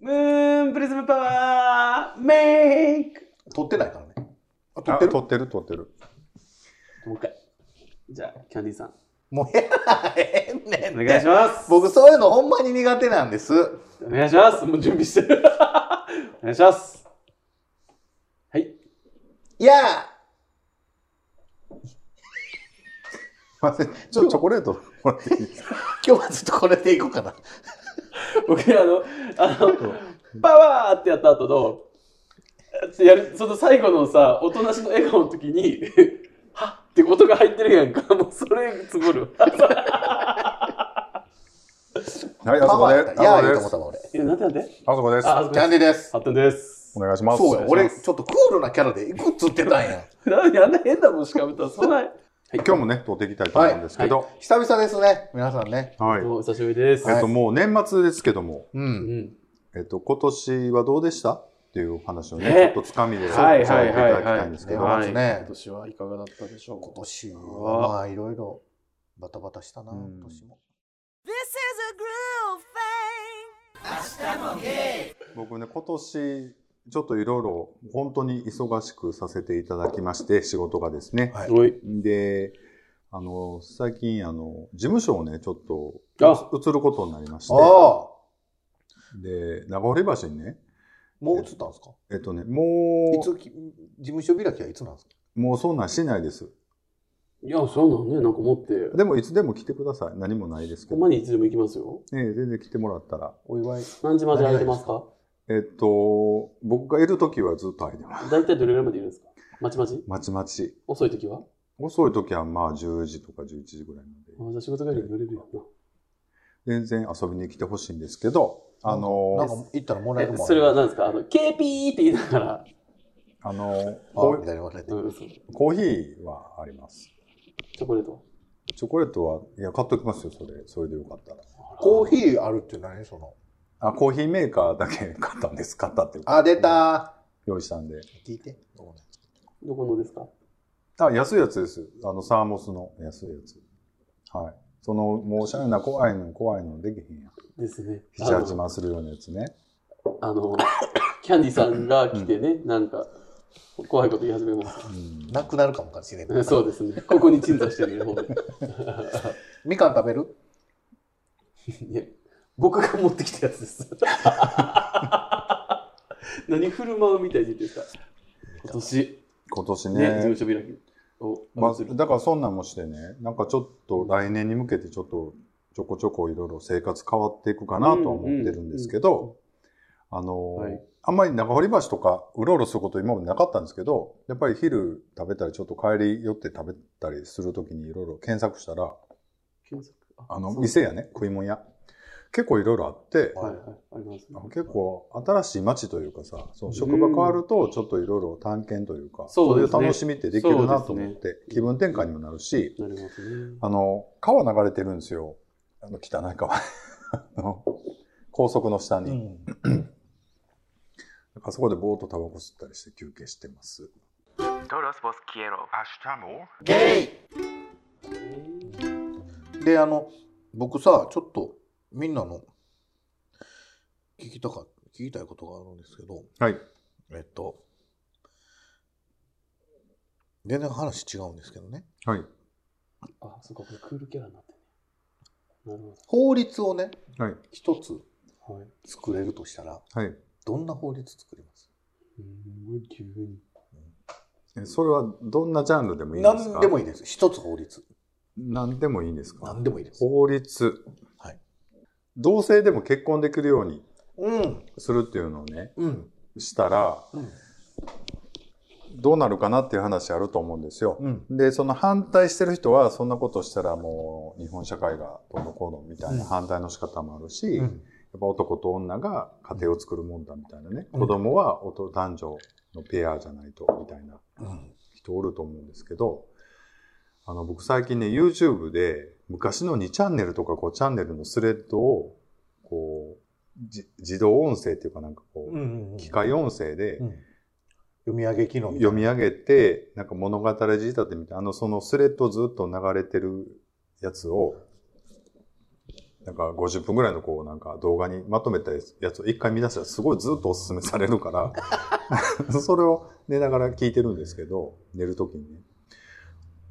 ムーンプリズムパワーメイク撮ってないからね。あ、撮あってる？撮ってる撮ってる。もう一回。じゃあ、キャンディーさん。もうやらへんねんてお願いします。僕そういうのほんまに苦手なんです。お願いします。もう準備してる。お願いします。はい。いやすいません。ちょっとチョコレートもらっていいですか？今日はずっとこれでいこうかな。僕、あの、あの、パワーってやった後の、やる、その最後のさ、おとなしの笑顔の時に、はっって音が入ってるやんか。もうそれ、つぼる。はい、あそこで。いやあそこですーいいと思った。わ、俺。え、なんでなんで？あそこです。あ、あそこキャンディーです。ハットンです。お願いします。そう俺ちょっとクールなキャラでいくっつってたんや。なんであんな変なもんしかめたら、そんな。はい。今日もね、撮っていきたいと思うんですけど。久々ですね、皆さんね。はい。お久しぶりです。えっと、もう年末ですけども、う。うんん。えっと、今年はどうでした？っていう話をね、ねちょっとつかみでさはいせていはいはいただきたいんですけど、今年はいかがだったでしょう？今年はまあいろいろバタバタしたな、うん今年も。This is a groove thing. 僕ね、今年、ちょっといろいろ本当に忙しくさせていただきまして、仕事がですね。はい。で、あの、最近、あの、事務所をね、ちょっとあ移ることになりまして、ああ、で、長堀橋にね、もう移ったんですか？えっとね、もいつき、事務所開きはいつなんですか？う、もうそんなんしないです。いや、そうなんね。なんか持って。でも、いつでも来てください。何もないですけど。ほんまにいつでも行きますよ。ね全然来てもらったら。お祝い。何時まで空いてますか？えっと、僕がいるときはずっと空いてます。大体どれぐらいまでいるんですか？まちまち？まちまち。遅い時は？遅いときはまあ10時とか11時ぐらいまで。あじゃあ仕事帰りに乗れるよな。全然遊びに来てほしいんですけど、あのなんか行ったらもらえるもん。えそれは何ですか？あの、KP って言いながら、あのあコーみたいに言われて。うん、そうコーヒーはあります。チョコレート。チョコレートは、いや、買っときますよ、それ。それでよかったら。コーヒーあるって何？その。あ、コーヒーメーカーだけ買ったんです。買ったっていうか。あ、出た用意したんで。聞いて。どこのですか？あ、安いやつです。あの、サーモスの安いやつ。はい。その、もうおしゃれな怖いの、怖いのできへんやん。ですね。七八万するようなやつね。あの、キャンディさんが来てね、なんか、怖いこと言い始めます。うん。なくなるかもしれない。そうですね。ここに鎮座してるね、ほんでみかん食べる？いや、僕が持ってきたやつです。何振る舞うみたいに言ってるんですか？今年、今年ね、事務ね。所開きを、まあ、だからそんなんもしてね、なんかちょっと来年に向けてちょっとちょこちょこいろいろ生活変わっていくかなとは思ってるんですけど、あの、はい。あんまり長堀橋とかうろうろすること今までなかったんですけど、やっぱり昼食べたりちょっと帰り寄って食べたりするときにいろいろ検索したら、検索。あの、店やね、食い物屋。結構いろいろあって、はいはい、あります、あ結構新しい街というかさ、その職場変わるとちょっといろいろ探検というか、そういう楽しみってできるなと思って、気分転換にもなるし、なりますね。あの、川流れてるんですよ。あの、汚い川。あの高速の下に。うん。あそこでぼーっとタバコ吸ったりして休憩してます。で、あの、僕さ、ちょっとみんなの聞きたか、聞きたいことがあるんですけど、はい。えっと、全然話違うんですけどね。はい。あ、そっか、これクールキャラになってね。なる法律をね、はい。一つほど。はい。作れるとしたら、はい。どんな法律作ります？うん、急に。えそれはどんなジャンルでもいいんですか？何でもいいです。一つ法律。何でもいいんですか？何でもいいです。法律。はい。同性でも結婚できるようにうん。するっていうのをね、うん。したら、うん。どうなるかなっていう話あると思うんですよ。うん。で、その反対してる人は、そんなことしたらもう日本社会がどうのこうのみたいなうん反対の仕方もあるし、やっうん。ぱ男と女が家庭を作るもんだみたいなね、うん子供は男男女のペアじゃないとみたいなうん。人おると思うんですけど、あの、僕最近ね、YouTube で昔の2チャンネルとか5チャンネルのスレッドを、こう、じ自動音声っていうかなんかこう、うん。機械音声でうん。読み上げ機能読み上げて、なんか物語仕立てみたいな、あの、そのスレッドずっと流れてるやつを、なんか50分ぐらいのこうなんか動画にまとめたやつを一回見出したらすごいずっとおすすめされるから、それを寝ながら聞いてるんですけど、寝るときにね。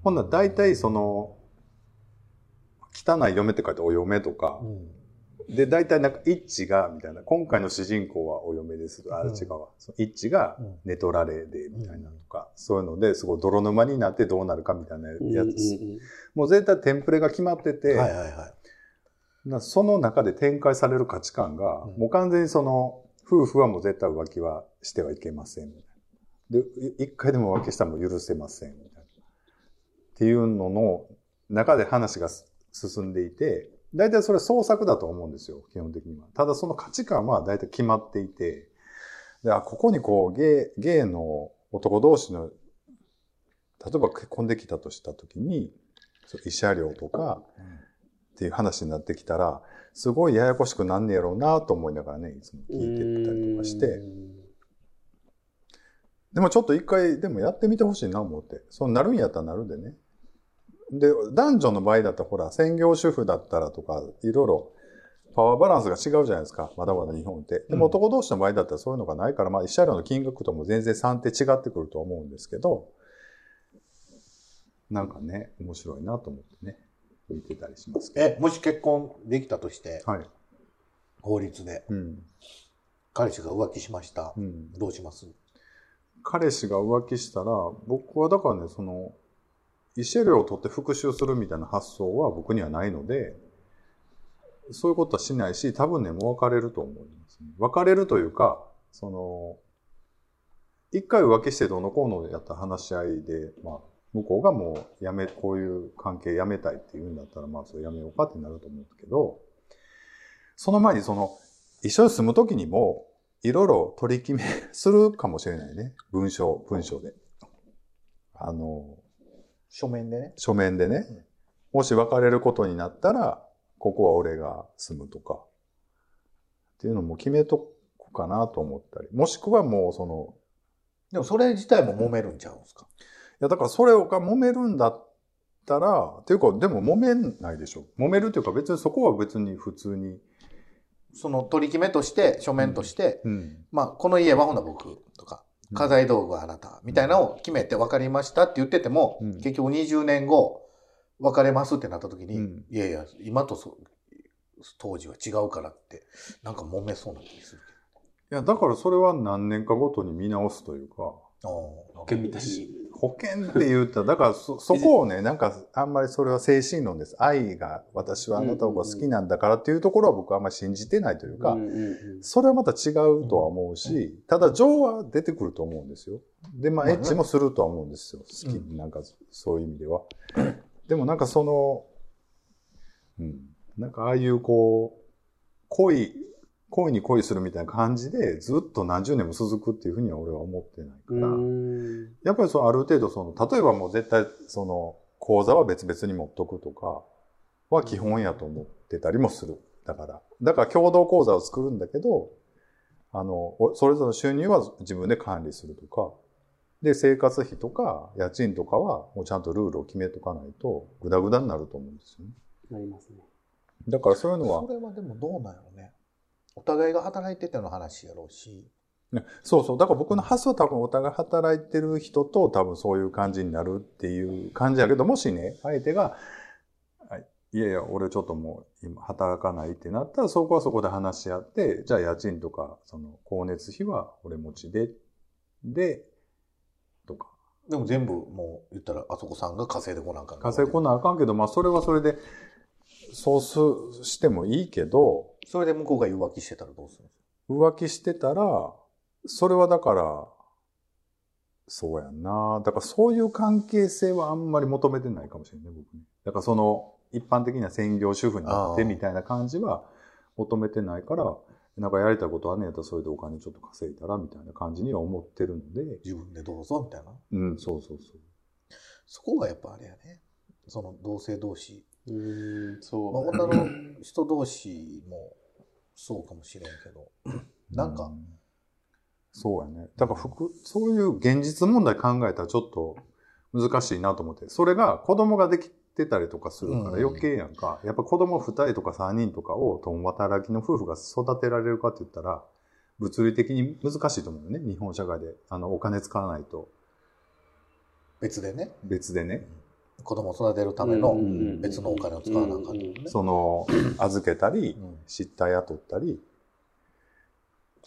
ほんなら大体その、汚い嫁って書いてお嫁とか、で、大体なんか、一致が、みたいな、今回の主人公はお嫁です。あ、うん違うわ。その一致がうん寝取られで、みたいなとか、そういうので、すごい泥沼になってどうなるかみたいなやつ。うんうんうんもう絶対テンプレが決まってて、はいはいはい。なその中で展開される価値観が、うんもう完全にその、夫婦はもう絶対浮気はしてはいけません。で、い一回でも浮気したらもう許せません。っていうのの中で話がす進んでいて、大体それ創作だと思うんですよ、基本的には。ただその価値観は大体決まっていて、であここにこう、ゲイ、ゲイの男同士の、例えば結婚できたとしたときに、慰謝料とか、っていう話になってきたら、すごいややこしくなんねやろうなと思いながらね、いつも聞いてたりとかして、でもちょっと一回でもやってみてほしいな思って。そうなるんやったらなるでね。で、男女の場合だったらほら、専業主婦だったらとか、いろいろパワーバランスが違うじゃないですか。まだまだ日本って。でも男同士の場合だったらそういうのがないから、まあ、慰謝料の金額とも全然算って違ってくると思うんですけど、なんかね、面白いなと思ってね、見てたりしますけど。え、もし結婚できたとして、はい。法律で、うん。彼氏が浮気しましたう。ん。どうします？彼氏が浮気したら、僕はだからね、その、慰謝料を取って復讐するみたいな発想は僕にはないので、そういうことはしないし、多分ね、もう別れると思います、ね。別れるというか、その、一回浮気してどのこうのやった話し合いで、まあ、向こうがもうやめ、こういう関係やめたいって言うんだったら、まあ、それやめようかってなると思うんだけど、その前にその、一緒に住むときにも、いろいろ取り決めするかもしれないね。文章、文章で。あの、書面でね。書面でね。もし別れることになったら、ここは俺が住むとか。っていうのも決めとくかなと思ったり。もしくはもうその、でもそれ自体も揉めるんちゃうんですか？いやだからそれが揉めるんだったら、っていうかでも揉めないでしょ。揉めるっていうか別にそこは別に普通に。その取り決めとして、書面として、うん。まあ、この家はほな僕とか、家財道具はあなた、みたいなのを決めて分かりましたって言ってても、うん。結局20年後、別れますってなった時に、うん。いやいや、今とそ当時は違うからって、なんか揉めそうな気がするいや、だからそれは何年かごとに見直すというか、けど。保険みたいに。保険って言ったら、だからそ、そこをね、なんか、あんまりそれは精神論です。愛が、私はあなたの方が好きなんだからっていうところは僕はあんまり信じてないというか、それはまた違うとは思うし、ただ情は出てくると思うんですよ。で、まあ、エッチもするとは思うんですよ。好き、うなんか、そういう意味では。でもなんかその、うん、なんかああいうこう、恋、恋に恋するみたいな感じで、ずっと何十年も続くっていうふうには俺は思ってないから、うんやっぱりそのある程度その、例えばもう絶対その、口座は別々に持っとくとかは基本やと思ってたりもする。だから。だから共同口座を作るんだけど、あの、おそれぞれの収入は自分で管理するとか、で、生活費とか家賃とかはもうちゃんとルールを決めとかないと、グダグダになると思うんですよね。なりますね。だからそういうのはそ、れはでもどうなんやろうね。お互いが働いてての話やろうし。ねそうそう。だから僕の発想は多分お互い働いてる人と多分そういう感じになるっていう感じやけど、もしね、相手が、あいやいや、俺ちょっともう今働かないってなったら、そこはそこで話し合って、じゃあ家賃とか、その光熱費は俺持ちで、で、とか。でも全部もう言ったらあそこさんが稼いでこなあかん稼いこなあかんけど、まあそれはそれで、そうすしてもいいけど、それで向こうが浮気してたらどうするんですか浮気してたら、それはだから、そうやんな。だからそういう関係性はあんまり求めてないかもしれない、僕ね。だからその、一般的な専業主婦になってみたいな感じは求めてないから、なんかやりたいことはねやったらそれでお金ちょっと稼いだらみたいな感じには思ってるので、自分でどうぞみたいな。うん、そうそうそう。そこがやっぱあれやね。その同性同士。うん、まあ、そう。女の人同士もそうかもしれんけど。なんかう、そうやね。だから服、そういう現実問題考えたらちょっと難しいなと思って。それが子供ができてたりとかするからうん余計やんか。やっぱ子供2人とか3人とかを共働きの夫婦が育てられるかって言ったら、物理的に難しいと思うよね。日本社会で。あの、お金使わないと別でね、別でね。子供を育てるための別のお金を使わなあか。その、預けたり、うん失態雇ったり。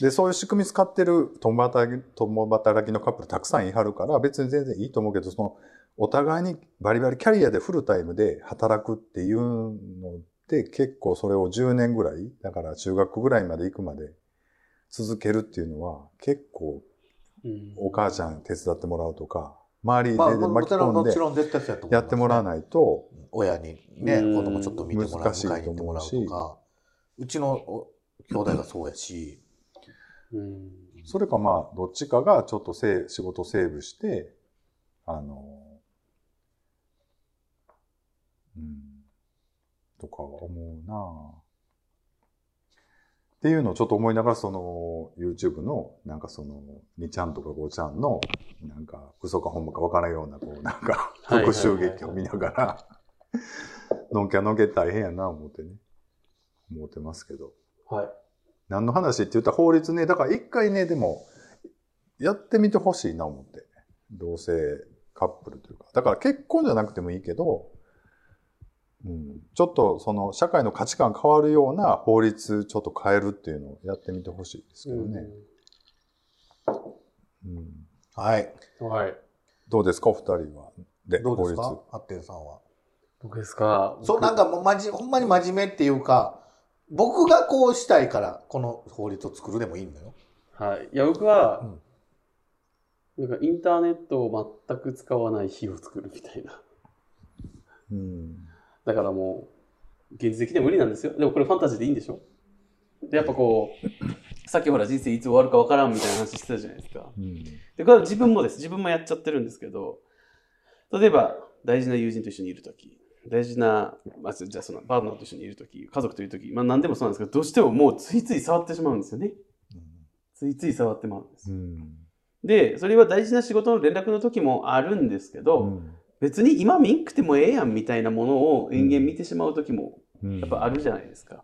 で、そういう仕組み使ってる共働き共働きのカップルたくさんいはるから、別に全然いいと思うけど、その、お互いにバリバリキャリアでフルタイムで働くっていうので、結構それを10年ぐらい、だから中学ぐらいまで行くまで続けるっていうのは、結構うんお母ちゃん手伝ってもらうとか、周りまあ、でも巻き込んでちろんもちろん絶対そうやってもらわないと、親にね、うん。子供ちょっと見てもらう、迎えに行ってもらうとか、うちのお兄弟がそうやし、うん。それかまあ、どっちかがちょっとせい仕事セーブして、あの、うん、とかは思うなぁっていうのをちょっと思いながら、その、YouTube の、なんかその、2ちゃんとか5ちゃんの、なんか、嘘か本間か分からんような、こう、なんか、はいはいはいはい復讐劇を見ながら、のんきゃのんけ大変やな、思ってね、思ってますけど。はい。何の話って言ったら法律ね、だから一回ね、でも、やってみてほしいな思って。同性カップルというか。だから結婚じゃなくてもいいけど、うん、ちょっとその社会の価値観変わるような法律ちょっと変えるっていうのをやってみてほしいですけどね。うんはい。うんはい。どうですか、お二人は。で、どうですか法ハッテンさんは。僕ですか？そう、なんかもうまじ、ほんまに真面目っていうか、僕がこうしたいから、この法律を作るでもいいんだよ。はい。いや、僕は、なんかインターネットを全く使わない日を作るみたいな。律。うん。だからもう、現実的には無理なんですよ。でもこれファンタジーでいいんでしょ？で、やっぱこう、さっきほら人生いつ終わるかわからんみたいな話してたじゃないですか。うん。で、これは自分もです。自分もやっちゃってるんですけど、例えば、大事な友人と一緒にいるとき、大事な、まあ、じゃあそのパートナーと一緒にいるとき、家族といるとき、まあ何でもそうなんですけど、どうしてももうついつい触ってしまうんですよね。ついつい触ってまうんです。うん。で、それは大事な仕事の連絡の時もあるんですけど、別に今見んくてもええやんみたいなものを延々見てしまう時もうんやっぱあるじゃないですか。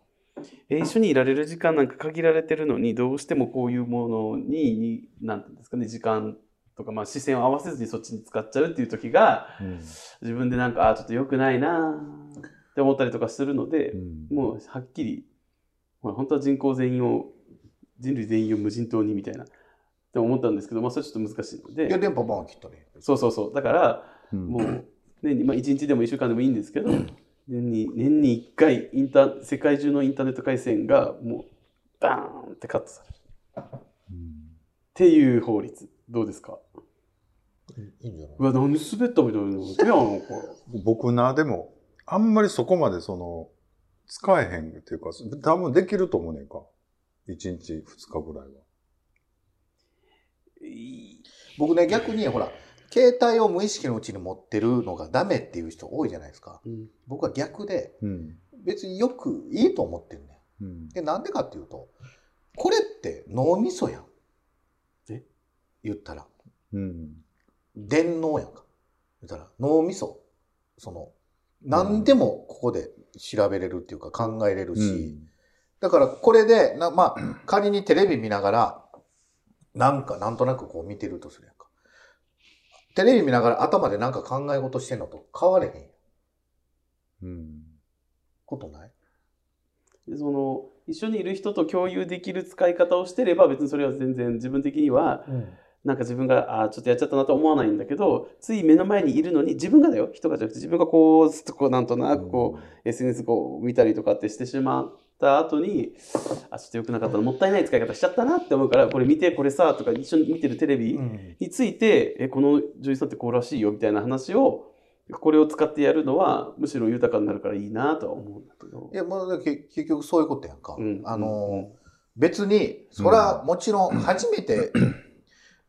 えー一緒にいられる時間なんか限られてるのに、どうしてもこういうものに、になんていうんですかね、時間とか、まあ視線を合わせずにそっちに使っちゃうっていう時が、うん自分でなんか、あーちょっと良くないなーって思ったりとかするのでう、んもうはっきり、まあ本当は人口全員を、人類全員を無人島にみたいな、って思ったんですけど、まあそれちょっと難しいのいや、で、電波バン切ったね。そうそうそう。だから、うんもう、年に、まあ、1日でも1週間でもいいんですけど、年に、年に1回、インター、世界中のインターネット回線が、もう、バーンってカットされる。うんっていう法律。どうですか？いいんじゃない？うわ、なんで滑ったみたいなの。僕な、でも、あんまりそこまでその、使えへんっていうか、多分できると思うねんか。1日、2日ぐらいは。僕ね、逆に、ほら、携帯を無意識のうちに持ってるのがダメっていう人多いじゃないですか。うん僕は逆で、うん。別によくいいと思ってるね。うん。で、なんでかっていうと、これって脳みそやん。え？言ったら。うん。電脳やんか。言ったら、脳みそ。その、何でもここで調べれるっていうか考えれるし、だからこれで、なまあ、仮にテレビ見ながら、なんか、なんとなくこう見てるとするやんか。テレビ見ながら頭でなんか考え事してんのと変われへんうん。ことない？でその、一緒にいる人と共有できる使い方をしてれば、別にそれは全然自分的には、なんか自分が、あーちょっとやっちゃったなと思わないんだけど、つい目の前にいるのに、自分がだよ、人がじゃなくて、自分がこう、ずっとこう、なんとなくこう、SNS こう見たりとかってしてしまった後に、あ、ちょっと良くなかったな、もったいない使い方しちゃったなって思うから、これ見て、これさ、とか一緒に見てるテレビうん。について、え、この女優さんってこうらしいよ、みたいな話を、これを使ってやるのは、むしろ豊かになるからいいなとは思うんだけどい。や、もうけ結局そういうことやんか。うんあのーうん別に、そら、もちろん、初めて、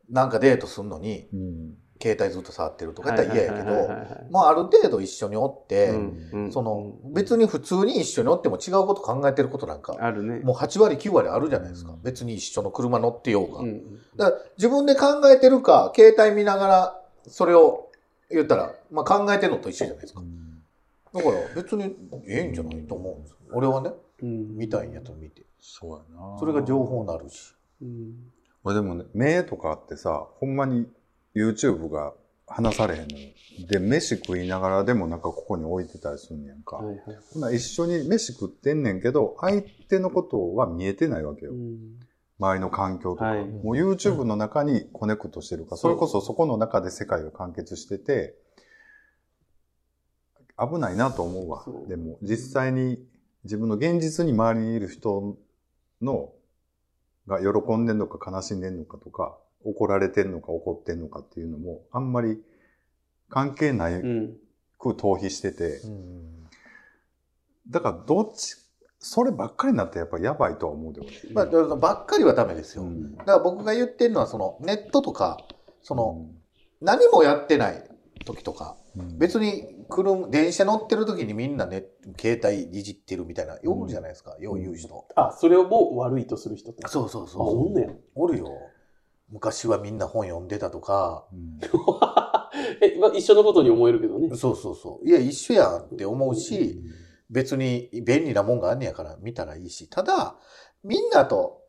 なんかデートするのに、うん。携帯ずっと触ってるとかやったら嫌やけど、まあ、ある程度一緒におって、うんうんその、別に普通に一緒におっても違うこと考えてることなんか、あるね。もう8割9割あるじゃないですか。別に一緒の車乗ってようが。うんだから自分で考えてるか、携帯見ながら、それを言ったら、まあ考えてるのと一緒じゃないですか。だから別にええんじゃないと思うんですよ。俺はね、うん見たいんやと見て。そうやな。それが情報になるし。うん俺でもね、目とかあってさ、ほんまに YouTube が話されへんのよ。で、飯食いながらでもなんかここに置いてたりすんねやんか。はいはい。ほな一緒に飯食ってんねんけど、相手のことは見えてないわけよ。うん周りの環境とか。はいもう YouTube の中にコネクトしてるから、それこそそこの中で世界が完結してて、危ないなと思うわでも、実際に自分の現実に周りにいる人の、が喜んでんのか悲しんでんのかとか、怒られてんのか怒ってんのかっていうのも、あんまり関係ないうん。く逃避してて、うんだからどっち、そればっかりになってやっぱやばいとは思うで、俺。まあ、ばっかりはダメですよ。うんだから僕が言ってるのは、そのネットとか、その、うん何もやってない時とか、うん別に車、電車乗ってる時にみんなね、携帯いじってるみたいな、ようじゃないですか、よう言う人。あ、それをもう悪いとする人って。そうそうあ、そう。おんねや。おるよ。昔はみんな本読んでたとか、うん。え、まあ一緒のことに思えるけどね。そうそうそう。いや、一緒やんって思うし、別に便利なもんがあんねやから見たらいいし、ただ、みんなと、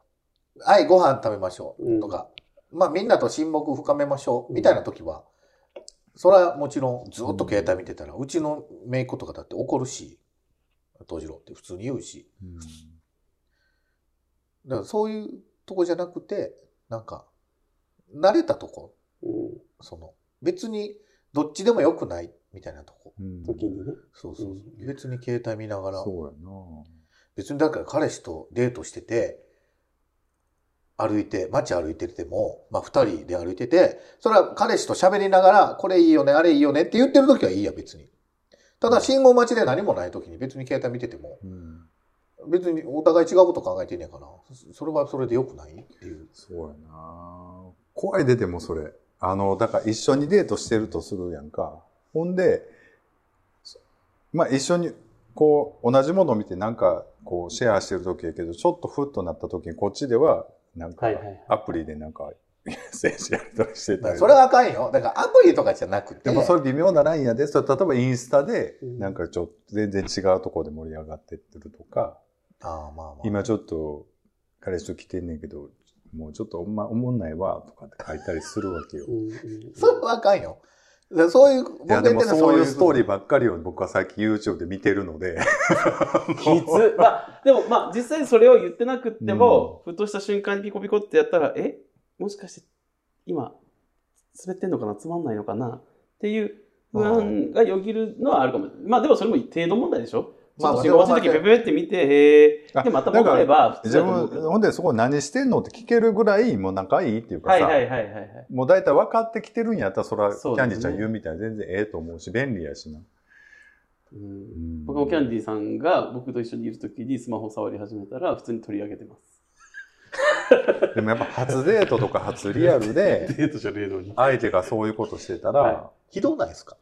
はい、ご飯食べましょうとか、まあみんなと親睦深めましょうみたいな時は、それはもちろんずっと携帯見てたら、うちの姪っ子とかだって怒るし、東次郎って普通に言うし、うん。だからそういうとこじゃなくて、なんか、慣れたとこ、うん。その、別にどっちでもよくないみたいなとこ。うん時にね。そうそうそううん別に携帯見ながら、そうやな別にだから彼氏とデートしてて、歩いて、街歩いてても、まあ二人で歩いてて、それは彼氏と喋りながら、これいいよね、あれいいよねって言ってる時はいいや、別に。ただ信号待ちで何もない時に別に携帯見てても、うん別にお互い違うこと考えてんねやから、それはそれで良くないっていう。そうやな怖い出てもそれ。あの、だから一緒にデートしてるとするやんか。ほんで、そまあ一緒に、こう、同じものを見てなんか、こう、シェアしてる時やけど、ちょっとふっとなった時にこっちでは、なんかアプリでなんか、メッセージやり取りしてたり。それはあかんよ。だからアプリとかじゃなくて。でもそれ微妙なラインやで、それ例えばインスタで、うんなんかちょっと全然違うところで盛り上がってってるとか、ああまあまあ。今ちょっと彼氏と来てんねんけど、もうちょっとおんま、おもんないわ、とかって書いたりするわけよ。うんうんそれはあかんよ。そういう、いや、でもそういうストーリーー。ばっかりを僕は最近 YouTube で見てるので、きつ。まあ、でもまあ、実際それを言ってなくっても、ふとした瞬間にピコピコってやったら、え？もしかして、今、滑ってんのかな？つまんないのかな？っていう不安がよぎるのはあるかも。まあでもそれも程度問題でしょ？まあまあ、仕事の時ペペペって見て、へえ。あで、また戻れば普通自分。ほんでそこ何してんのって聞けるぐらいもう仲いいっていうかさ、はいはいはいはいはい。もう大体分かってきてるんやったら、それはキャンディちゃん言うみたいに全然ええと思うし、便利やしな。うんうん僕もキャンディーさんが僕と一緒にいる時にスマホ触り始めたら普通に取り上げてます。でもやっぱ初デートとか初リアルで、デートじゃねえのに。相手がそういうことしてたら、はひどないですか？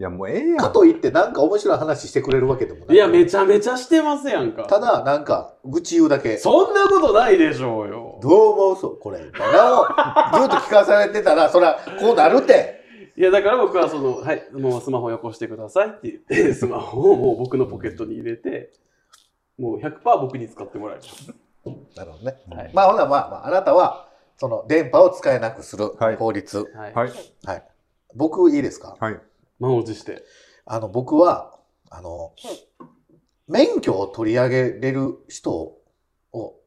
い、やもうええやん。かといってなんか面白い話してくれるわけでもない。いや、めちゃめちゃしてますやんか。ただ、なんか、愚痴言うだけ。そんなことないでしょうよ。どう思うそう、これ。なお、ずっと聞かされてたら、そら、こうなるって。いや、だから僕はその、はい、もうスマホよこしてくださいって言って、スマホをもう僕のポケットに入れて、もう100%僕に使ってもらいます。なるほどね。はい。まあ、ほな、まあ、まあ、あなたは、その、電波を使えなくするはい法律。はい。はい。はい。僕、いいですか？はい。満を持して。あの、僕は、あの、免許を取り上げれる人を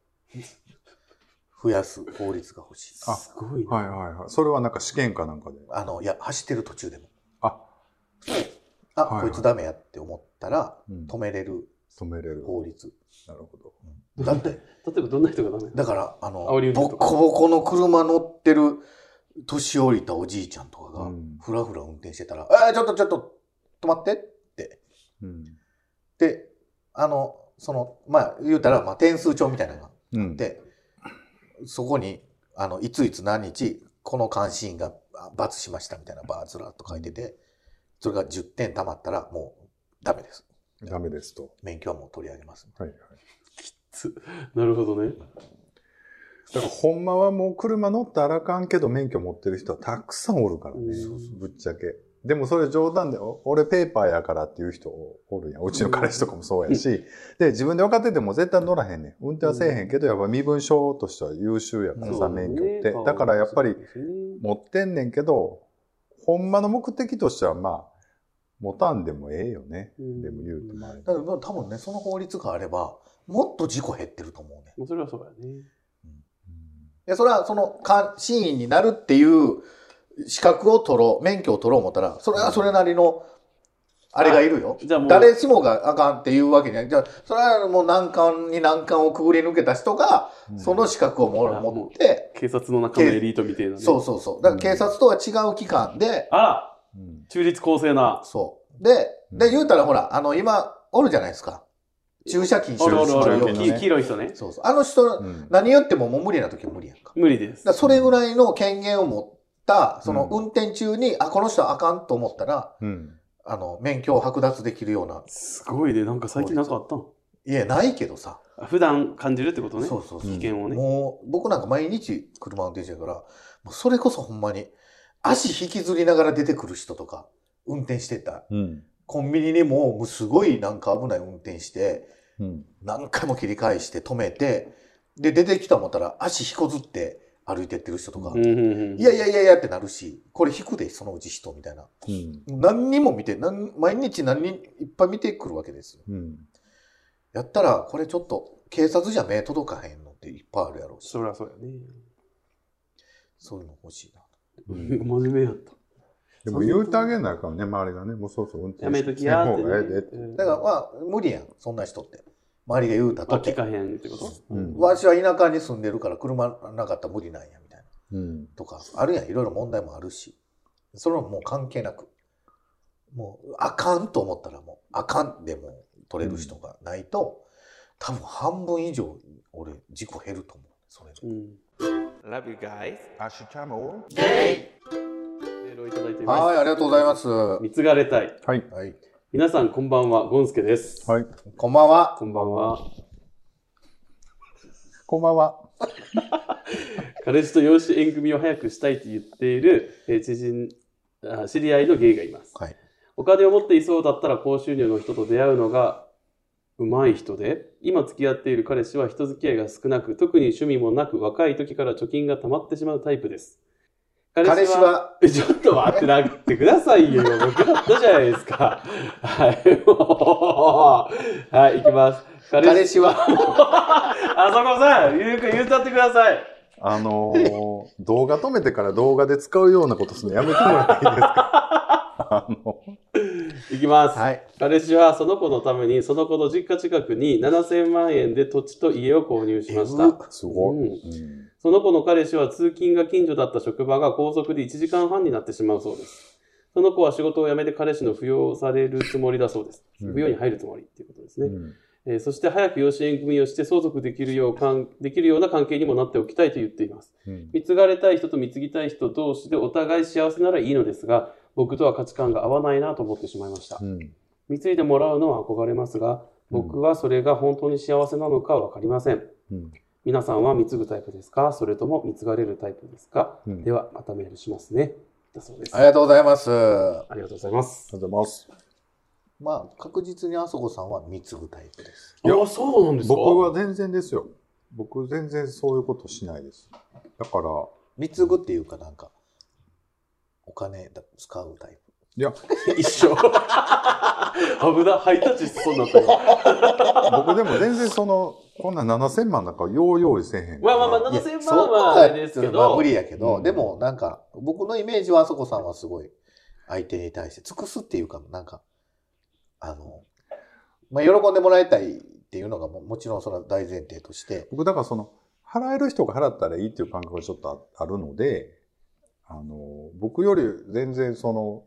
増やす法律が欲しいです。あすごいな。はいはいはい。それはなんか試験かなんかで。あの、いや、走ってる途中でも。あ、あ、はいはいこいつダメやって思ったら、うん止めれる止めれる。法律。なるほど。だって、例えばどんな人がダメ？だから、あのボコボコの車乗ってる、年老いたおじいちゃんとかがうん、ふらふら運転してたら、えー、ちょっとちょっと、止まってって。うん。で、あの、その、まあ、言うたら、まあ、点数帳みたいなのがうん。で、そこに、あの、いついつ何日、この監視員があ罰しましたみたいなバーずらっと書いてて、それが10点貯まったら、もう、ダメです。ダメですと。免許はもう取り上げます。はいはい。つなるほどね。だからほんまはもう車乗ったらあかんけど免許持ってる人はたくさんおるからねうん。ぶっちゃけ。でもそれ冗談で、お俺ペーパーやからっていう人おるやん。うちの彼氏とかもそうやし。で、自分で分かってても絶対乗らへんねん。運転はせえへんけど、やっぱ身分証としては優秀やからさ、免許って。だからやっぱり持ってんねんけど、ほんまの目的としてはまあ、持たんでもええよね。うんでも言うてもあれ。だからまあ多分ね、その法律があれば、もっと事故減ってると思うね。それはそうやね。いや、それはその、監視員になるっていう資格を取ろう、免許を取ろう思ったら、それはそれなりの、あれがいるよ。じゃあもう誰しもがあかんっていうわけじゃない。じゃあ、それはもう難関に難関をくぐり抜けた人が、うんその資格をもあ持って、警察の中のエリートみたいなね。そうそうそう。だから警察とは違う機関で、あらうん中立公正な。そう。で、で、うん言うたらほら、あの、今、おるじゃないですか。駐車禁止ある黄色い人ね。そうそう。あの人、うん何言ってももう無理な時は無理やんか。無理です。それぐらいの権限を持った、そのうん運転中に、あ、この人はあかんと思ったら、うん。あの、免許を剥奪できるような。すごいね。なんか最近なんかあったのいや、ないけどさ。あ普段感じるってことね。そうそうそう。うん危険をね。もう、僕なんか毎日車運転してるから、もうそれこそほんまに、足引きずりながら出てくる人とか、運転してた。うん。コンビニにも、もうすごいなんか危ない運転して、うん。何回も切り返して止めて、で、出てきた思ったら足引こずって歩いてってる人とか、うんうんうん。いやいやいやいやってなるし、これ引くで、そのうち人みたいな。うん。何人も見て、何毎日何人いっぱい見てくるわけですよ。うん。やったら、これちょっと、警察じゃ目届かへんのっていっぱいあるやろうし、そりゃそうやね。そういうの欲しいな。うん真面目やった。でも言うてあげないからね、周りがね、もうそうそう運転やめときやーってせん方がええでって。ね。だから、まあ、無理やん、そんな人って。周りが言うたとて。あ聞かへんってこと？うんわしは田舎に住んでるから車なかったら無理なんや、みたいな。うん。とか、あるやん、いろいろ問題もあるし。それはもう関係なく。もう、あかんと思ったらもう、あかんでも取れる人がないと、多分半分以上、俺、事故減ると思う。それで。うん。Love you guys. メールをいただいています。はい、ありがとうございます。は貢がれたい。はい。い。皆さんこんばんは、ゴンスケです。はい。こんばんは。こんばんは。こんばんは。彼氏と養子縁組を早くしたいと言っている、えー知人あ、知り合いのゲイがいます。はい。お金を持っていそうだったら高収入の人と出会うのが上手い人で、今付き合っている彼氏は人付き合いが少なく、特に趣味もなく、若い時から貯金が溜まってしまうタイプです。彼彼氏は、えちょっと待って、なってくださいよ。今僕だったじゃないですか。はい、もう。はい、行きます。彼彼氏は、あそこさん、言うか言うたってください。あのー動画止めてから動画で使うようなことするのやめてもらっていいですか？あの、いきます。はい。彼氏はその子のために、その子の実家近くに7000万円で土地と家を購入しました。すごい。うんうんその子の彼氏は通勤が近所だった職場が高速で1時間半になってしまうそうです。その子は仕事を辞めて彼氏の扶養されるつもりだそうです。うん扶養に入るつもりっていうことですね。うんえーそして早く養子縁組をして相続できるようかん、できるような関係にもなっておきたいと言っています。うん貢がれたい人と貢ぎたい人同士でお互い幸せならいいのですが、僕とは価値観が合わないなと思ってしまいました。うん貢いでもらうのは憧れますが、僕はそれが本当に幸せなのかわかりません。うん皆さんは貢ぐタイプですか？それとも貢がれるタイプですか、うんでは、またメールしますね。だそうです。ありがとうございます。ありがとうございます。ありがとうございます。まあ、確実にあそこさんは貢ぐタイプです。いや、そうなんですか？僕は全然ですよ。僕全然そういうことしないです。だから、貢ぐっていうかなんか、お金だ使うタイプ。いや、一緒。危な、ハイタッチしそうになったよ。僕でも全然その、こんな7000万なんかよう用意せえへん。まあまあまあ、いや7000そ万はあれですけど。まあ無理やけど、うんでもなんか、僕のイメージはあそこさんはすごい、相手に対して尽くすっていうか、なんか、あの、まあ、喜んでもらいたいっていうのがももちろんそれは大前提として、僕だからその、払える人が払ったらいいっていう感覚がちょっとああるので、あの、僕より全然その、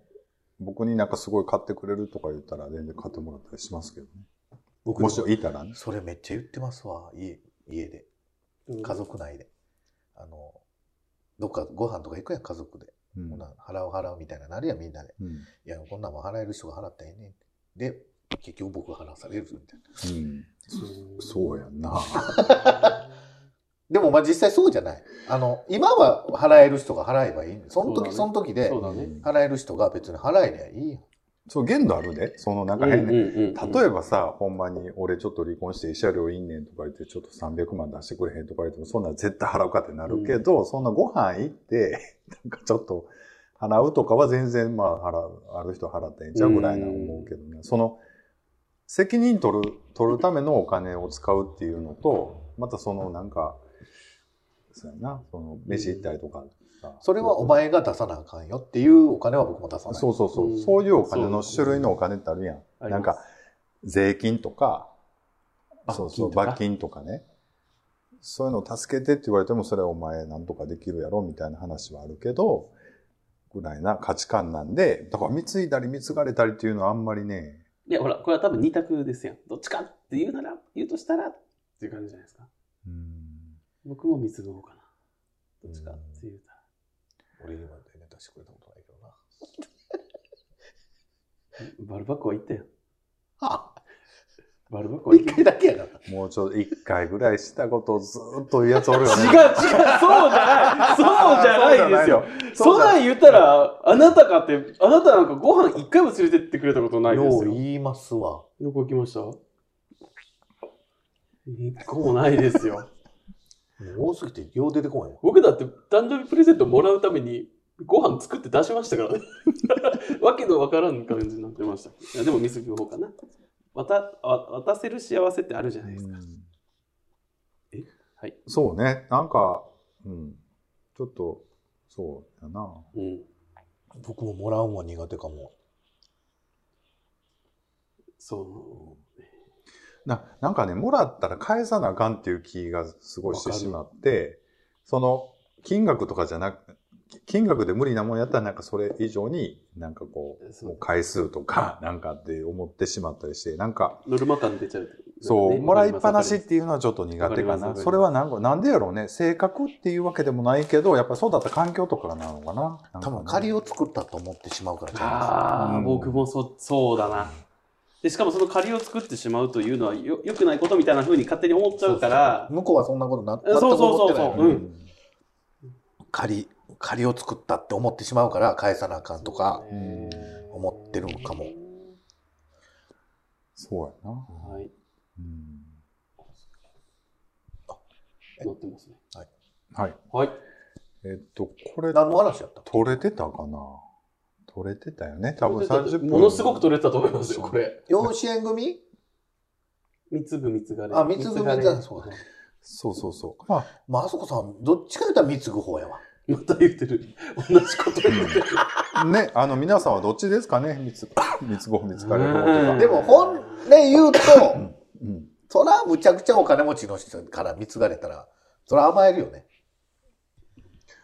僕になんかすごい買ってくれるとか言ったら全然買ってもらったりしますけどね。僕もしいたらね。それめっちゃ言ってますわ、家、家で。うん家族内で。あの、どっかご飯とか行くやん、家族で。うんほな払う払うみたいななるやん、みんなで。うんいや、こんなんも払える人が払ったらええねん。で、結局僕が払わされるみたいな。うんうん そうやんな。でもまあ実際そうじゃない。あの、今は払える人が払えばいいその時そ,、の時で。払える人が別に払えりゃいいよ。そう、限度あるで。そのなんかうん変ね。例えばさ、ほんまに俺ちょっと離婚して慰謝料いいねんとか言ってちょっと300万出してくれへんとか言ってもそんなん絶対払うかってなるけど、そんなご飯行って、なんかちょっと払うとかは全然まあ払う、ある人は払ってええんちゃうぐらいな思うけどね。その責任取る、取るためのお金を使うっていうのと、またそのなんか、そうやな、その飯行ったりとかさそれはお前が出さなあかんよっていうお金は僕も出さない。そうそうそう、うんそういうお金の種類のお金ってあるやん。ありますなんか、税金とか、そうそう、罰罰金とかね。そういうのを助けてって言われても、それはお前なんとかできるやろみたいな話はあるけど、ぐらいな価値観なんで、だから貢いだり貢がれたりっていうのはあんまりね、いや、ほら、これは多分二択ですやん。どっちかって言うなら、言うとしたらっていう感じじゃないですか。うん僕も貢ぐ方かな。どっちかって言うたら。俺今までネタしてくれたことないけどな。バルバックは言ったよ。あバルバックは言一ったよ。回だけやな。もうちょっと一回ぐらいしたことをずーっと言うやつおるよね。違う違う、そうじゃない。そうじゃないですよ。そんなん言ったら、あなたかって、あなたなんかご飯一回も連れてってくれたことないですよ。よう言いますわ。どこ行きました？一個もないですよ。多すぎてよう出てこんよ。僕だって誕生日プレゼントもらうためにご飯作って出しましたからね。わけのわからん感じになってました。いやでも見過ぎる方かな。渡わ渡せる幸せってあるじゃないですか。うんえ？はい。そうね、なんか、うん、ちょっと、そうやな。うん。僕ももらうもん苦手かも。そう。ななんかね、もらったら返さなあかんっていう気がすごいしてしまって、その、金額とかじゃなく、金額で無理なもんやったらなんかそれ以上になんかこう、そう回数とか なんかって思ってしまったりして、なんか、ノルマ感出ちゃう。そう、ねもらいっぱなしっていうのはちょっと苦手かな。それはなんか、なんでやろうね。性格っていうわけでもないけど、やっぱりそうだった環境とかなのかな。多分借りを作ったと思ってしまうからちゃいまああ、うん僕もそそうだな。でしかもその借りを作ってしまうというのはよよくないことみたいな風に勝手に思っちゃうからす。、向こうはそんなことなえそうそうそうそううん借り、借りを作ったって思ってしまうから返さなあかんとかね思ってるのかも。そうやな。はい、うん乗ってますね。はい。はい。えっと、これ、何の話やった？取れてたかな？取れてたよね。多分30分。ものすごく取れてたと思いますよ、これ。養子縁組？三つぐ三つがれ。あ三つぐ三つがれそうだそうそうそう。まあ、まあ、あそこさん、どっちか言ったら貢ぐ方やわ？また言ってる。同じこと言ってる。ね、あの、皆さんはどっちですかね？三つ、三つ子、三つかれる方。でも、本音言うと、うん。そら、むちゃくちゃお金持ちの人から貢がれたら、そら甘えるよね。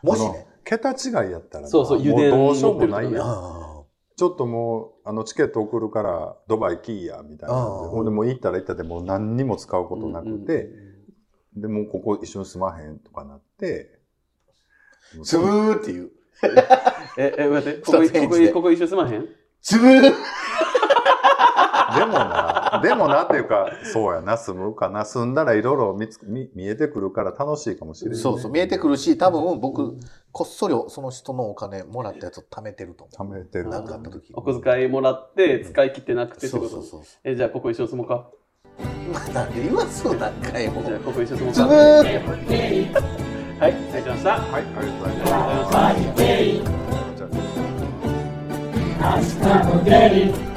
もしね。桁違いやったらな、そうそうも油田どうしようもないやん。あちょっともう、あの、チケット送るから、ドバイ来いや、みたいな。ほんで、もう行ったら行ったでもう何にも使うことなくて、うんで、もうここ一緒に住まへんとかなって、あつぶーっていう。え、え、待って、ここ、ここ、ここ一緒住まへん？つぶーでもな、でもなっていうか、そうやな、住むかな。住んだらいろいろ見つ見見えてくるから楽しいかもしれない、ね。そうそう、見えてくるし、多分僕、こっそりその人のお金もらったやつを貯めてると思貯めてる。なんかあった時お小遣いもらって使い切ってなくう。てってこと？そうそうそう。え、じゃあここ一緒に住もうか？なんで言わすの何回も。じゃあここ一緒に住もうか。ーはい、失礼しました。はい、ありがとうございありがとうございました。ます。じゃあ明日もゲイ